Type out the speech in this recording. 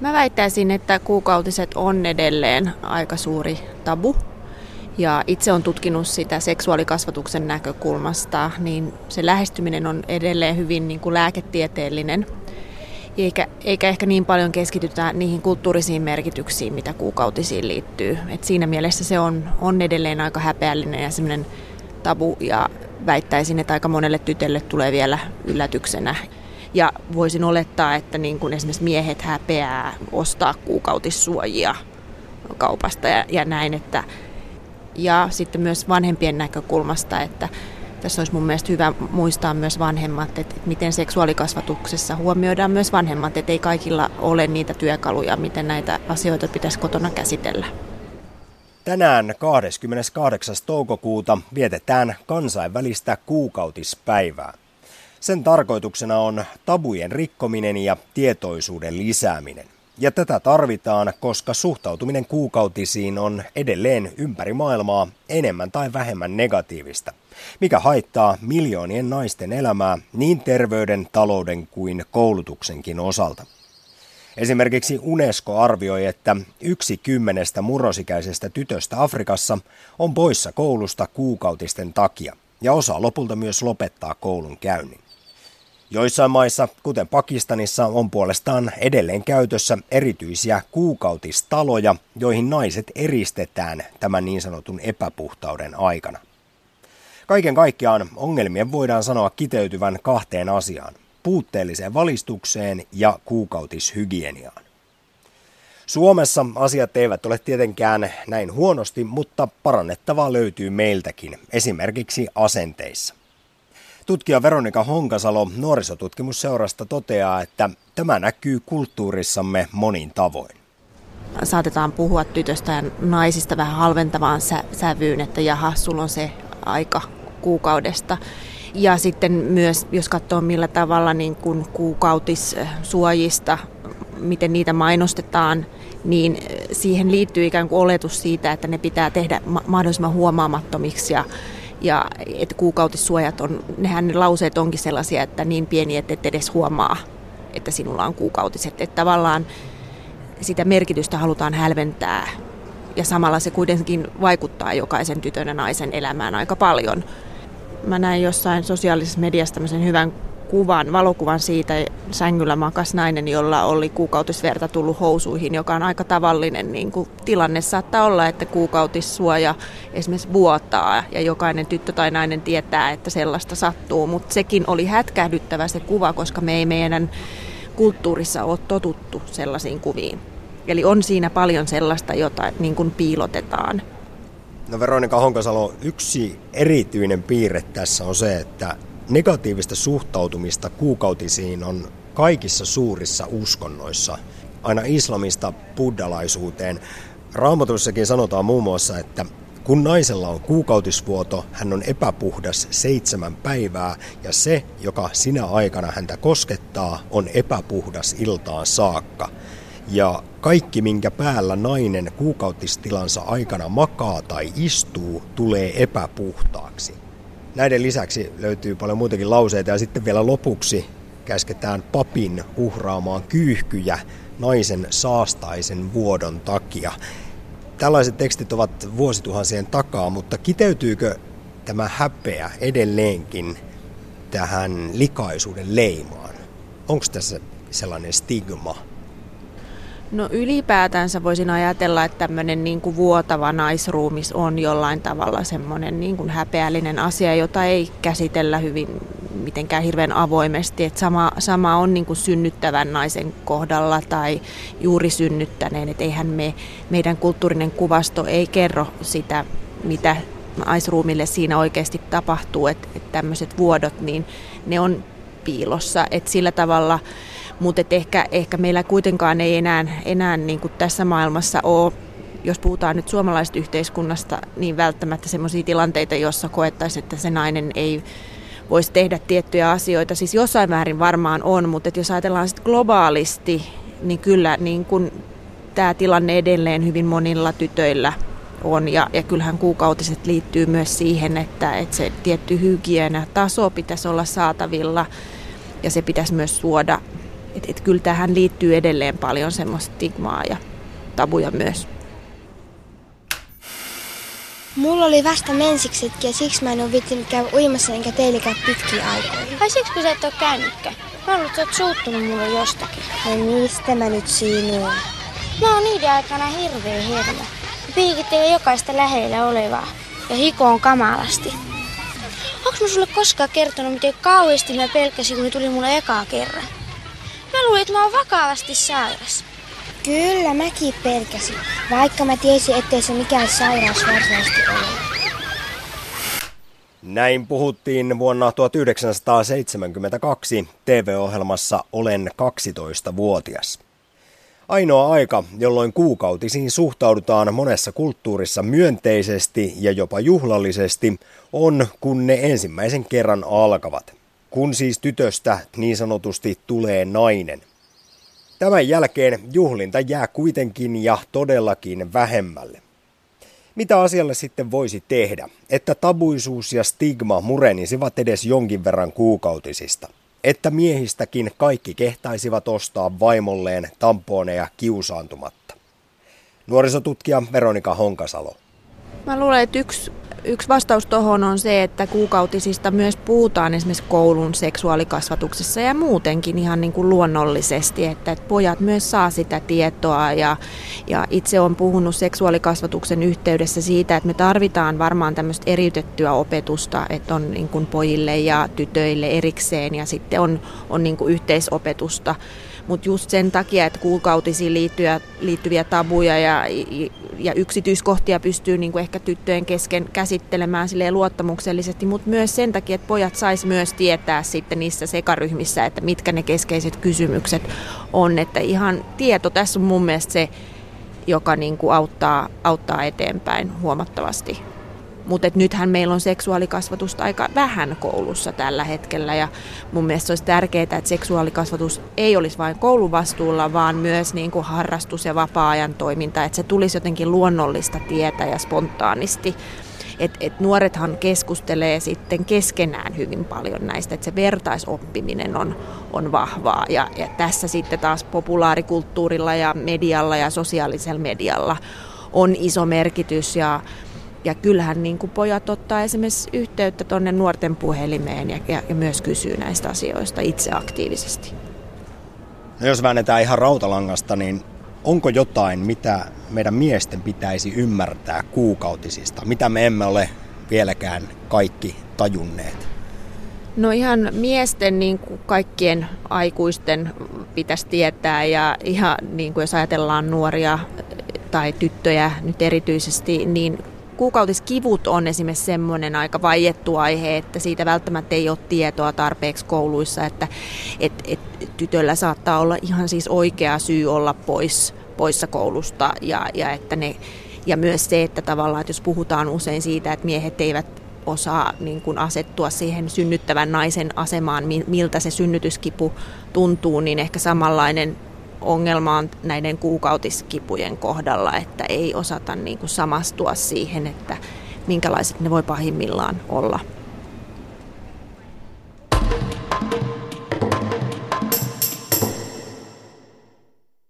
Mä väittäisin, että kuukautiset on edelleen aika suuri tabu. Ja itse on tutkinut sitä seksuaalikasvatuksen näkökulmasta, niin se lähestyminen on edelleen hyvin niin kuin lääketieteellinen. Eikä, eikä ehkä niin paljon keskitytä niihin kulttuurisiin merkityksiin, mitä kuukautisiin liittyy. Et siinä mielessä se on, on edelleen aika häpeällinen ja semmoinen tabu ja väittäisin, että aika monelle tytölle tulee vielä yllätyksenä. Ja voisin olettaa, että niin kuin esimerkiksi miehet häpeää ostaa kuukautissuojia kaupasta ja, ja näin. Että, ja sitten myös vanhempien näkökulmasta, että tässä olisi mun mielestä hyvä muistaa myös vanhemmat, että miten seksuaalikasvatuksessa huomioidaan myös vanhemmat, että ei kaikilla ole niitä työkaluja, miten näitä asioita pitäisi kotona käsitellä. Tänään 28. toukokuuta vietetään kansainvälistä kuukautispäivää. Sen tarkoituksena on tabujen rikkominen ja tietoisuuden lisääminen. Ja tätä tarvitaan, koska suhtautuminen kuukautisiin on edelleen ympäri maailmaa enemmän tai vähemmän negatiivista, mikä haittaa miljoonien naisten elämää niin terveyden, talouden kuin koulutuksenkin osalta. Esimerkiksi UNESCO arvioi, että yksi kymmenestä murrosikäisestä tytöstä Afrikassa on poissa koulusta kuukautisten takia, ja osa lopulta myös lopettaa koulun käynnin. Joissain maissa, kuten Pakistanissa, on puolestaan edelleen käytössä erityisiä kuukautistaloja, joihin naiset eristetään tämän niin sanotun epäpuhtauden aikana. Kaiken kaikkiaan ongelmien voidaan sanoa kiteytyvän kahteen asiaan, puutteelliseen valistukseen ja kuukautishygieniaan. Suomessa asiat eivät ole tietenkään näin huonosti, mutta parannettavaa löytyy meiltäkin, esimerkiksi asenteissa. Tutkija Veronika Honkasalo nuorisotutkimusseurasta toteaa, että tämä näkyy kulttuurissamme monin tavoin. Saatetaan puhua tytöstä ja naisista vähän halventavaan sä- sävyyn, että jaha, sulla on se aika kuukaudesta. Ja sitten myös, jos katsoo millä tavalla niin kuin kuukautissuojista, miten niitä mainostetaan, niin siihen liittyy ikään kuin oletus siitä, että ne pitää tehdä mahdollisimman huomaamattomiksi ja ja että kuukautissuojat on, nehän ne lauseet onkin sellaisia, että niin pieni, että et edes huomaa, että sinulla on kuukautiset. Että tavallaan sitä merkitystä halutaan hälventää ja samalla se kuitenkin vaikuttaa jokaisen tytön ja naisen elämään aika paljon. Mä näin jossain sosiaalisessa mediassa tämmöisen hyvän kuvan, valokuvan siitä sängyllä makas nainen, jolla oli kuukautisverta tullut housuihin, joka on aika tavallinen niin kuin tilanne. Saattaa olla, että kuukautissuoja esimerkiksi vuotaa ja jokainen tyttö tai nainen tietää, että sellaista sattuu, mutta sekin oli hätkähdyttävä se kuva, koska me ei meidän kulttuurissa ole totuttu sellaisiin kuviin. Eli on siinä paljon sellaista, jota niin kuin piilotetaan. No Veronika Honkasalo, yksi erityinen piirre tässä on se, että negatiivista suhtautumista kuukautisiin on kaikissa suurissa uskonnoissa, aina islamista buddhalaisuuteen. Raamatussakin sanotaan muun muassa, että kun naisella on kuukautisvuoto, hän on epäpuhdas seitsemän päivää ja se, joka sinä aikana häntä koskettaa, on epäpuhdas iltaan saakka. Ja kaikki, minkä päällä nainen kuukautistilansa aikana makaa tai istuu, tulee epäpuhtaaksi. Näiden lisäksi löytyy paljon muitakin lauseita ja sitten vielä lopuksi käsketään papin uhraamaan kyyhkyjä naisen saastaisen vuodon takia. Tällaiset tekstit ovat vuosituhansien takaa, mutta kiteytyykö tämä häpeä edelleenkin tähän likaisuuden leimaan? Onko tässä sellainen stigma? No ylipäätänsä voisin ajatella, että tämmöinen niin kuin vuotava naisruumis on jollain tavalla semmoinen niin kuin häpeällinen asia, jota ei käsitellä hyvin mitenkään hirveän avoimesti. Että sama, sama on niin kuin synnyttävän naisen kohdalla tai juuri synnyttäneen. Että eihän me, meidän kulttuurinen kuvasto ei kerro sitä, mitä naisruumille siinä oikeasti tapahtuu. Että, että tämmöiset vuodot, niin ne on piilossa. Että sillä tavalla mutta ehkä, ehkä meillä kuitenkaan ei enää, enää niin kuin tässä maailmassa ole jos puhutaan nyt suomalaisesta yhteiskunnasta, niin välttämättä sellaisia tilanteita, joissa koettaisiin, että se nainen ei voisi tehdä tiettyjä asioita. Siis jossain määrin varmaan on, mutta jos ajatellaan sitten globaalisti, niin kyllä niin kun tämä tilanne edelleen hyvin monilla tytöillä on. Ja, ja kyllähän kuukautiset liittyy myös siihen, että, että se tietty hygienia taso pitäisi olla saatavilla ja se pitäisi myös suoda Et, et kyllä tähän liittyy edelleen paljon semmoista stigmaa ja tabuja myös. Mulla oli vasta mensiksetkin ja siksi mä en ole vittinyt käydä uimassa enkä teilläkään pitkiä aikoja. Ai siksi kun sä et ole käynytkään? Mä luulen, että sä oot suuttunut mulle jostakin. No mistä mä nyt sinuun? Mä oon niiden aikana hirveä hirveä. Piikit ei jokaista lähellä olevaa ja hiko on kamalasti. Onks mä sulle koskaan kertonut, miten kauheasti mä pelkäsin, kun ne tuli mulle ekaa kerran? Että mä oon vakavasti sairas. Kyllä, mäkin pelkäsin, vaikka mä tiesin, ettei se mikään sairaus varsinaisesti ole. Näin puhuttiin vuonna 1972 TV-ohjelmassa Olen 12-vuotias. Ainoa aika, jolloin kuukautisiin suhtaudutaan monessa kulttuurissa myönteisesti ja jopa juhlallisesti, on kun ne ensimmäisen kerran alkavat. Kun siis tytöstä niin sanotusti tulee nainen. Tämän jälkeen juhlinta jää kuitenkin ja todellakin vähemmälle. Mitä asialle sitten voisi tehdä, että tabuisuus ja stigma murenisivat edes jonkin verran kuukautisista? Että miehistäkin kaikki kehtaisivat ostaa vaimolleen tamponeja kiusaantumatta. Nuorisotutkija Veronika Honkasalo. Mä luulen, että yksi Yksi vastaus tuohon on se, että kuukautisista myös puhutaan esimerkiksi koulun seksuaalikasvatuksessa ja muutenkin ihan niin kuin luonnollisesti, että, että pojat myös saa sitä tietoa. Ja, ja itse olen puhunut seksuaalikasvatuksen yhteydessä siitä, että me tarvitaan varmaan tämmöistä eriytettyä opetusta, että on niin kuin pojille ja tytöille erikseen ja sitten on, on niin kuin yhteisopetusta mutta just sen takia, että kuukautisiin liittyviä, liittyviä tabuja ja, ja yksityiskohtia pystyy niin kuin ehkä tyttöjen kesken käsittelemään luottamuksellisesti, mutta myös sen takia, että pojat sais myös tietää sitten niissä sekaryhmissä, että mitkä ne keskeiset kysymykset on. Että ihan tieto tässä on mun mielestä se, joka niin kuin auttaa, auttaa eteenpäin huomattavasti. Mutta nythän meillä on seksuaalikasvatusta aika vähän koulussa tällä hetkellä ja mun mielestä olisi tärkeää, että seksuaalikasvatus ei olisi vain koulun vastuulla, vaan myös niin kuin harrastus- ja vapaa-ajan toiminta, että se tulisi jotenkin luonnollista tietä ja spontaanisti. Et, et nuorethan keskustelee sitten keskenään hyvin paljon näistä, että se vertaisoppiminen on, on vahvaa. Ja, ja tässä sitten taas populaarikulttuurilla ja medialla ja sosiaalisella medialla on iso merkitys ja ja kyllähän niin kuin pojat ottaa esimerkiksi yhteyttä tuonne nuorten puhelimeen ja, ja, ja myös kysyy näistä asioista itse aktiivisesti. No jos väännetään ihan rautalangasta, niin onko jotain, mitä meidän miesten pitäisi ymmärtää kuukautisista, mitä me emme ole vieläkään kaikki tajunneet? No ihan miesten niin kuin kaikkien aikuisten pitäisi tietää ja ihan niin kuin jos ajatellaan nuoria tai tyttöjä nyt erityisesti, niin kuukautiskivut on esimerkiksi semmoinen aika vaiettu aihe, että siitä välttämättä ei ole tietoa tarpeeksi kouluissa, että et, et, tytöllä saattaa olla ihan siis oikea syy olla pois, poissa koulusta ja, ja, että ne, ja myös se, että tavallaan, että jos puhutaan usein siitä, että miehet eivät osaa niin kuin asettua siihen synnyttävän naisen asemaan, miltä se synnytyskipu tuntuu, niin ehkä samanlainen ongelma on näiden kuukautiskipujen kohdalla, että ei osata niin kuin samastua siihen, että minkälaiset ne voi pahimmillaan olla.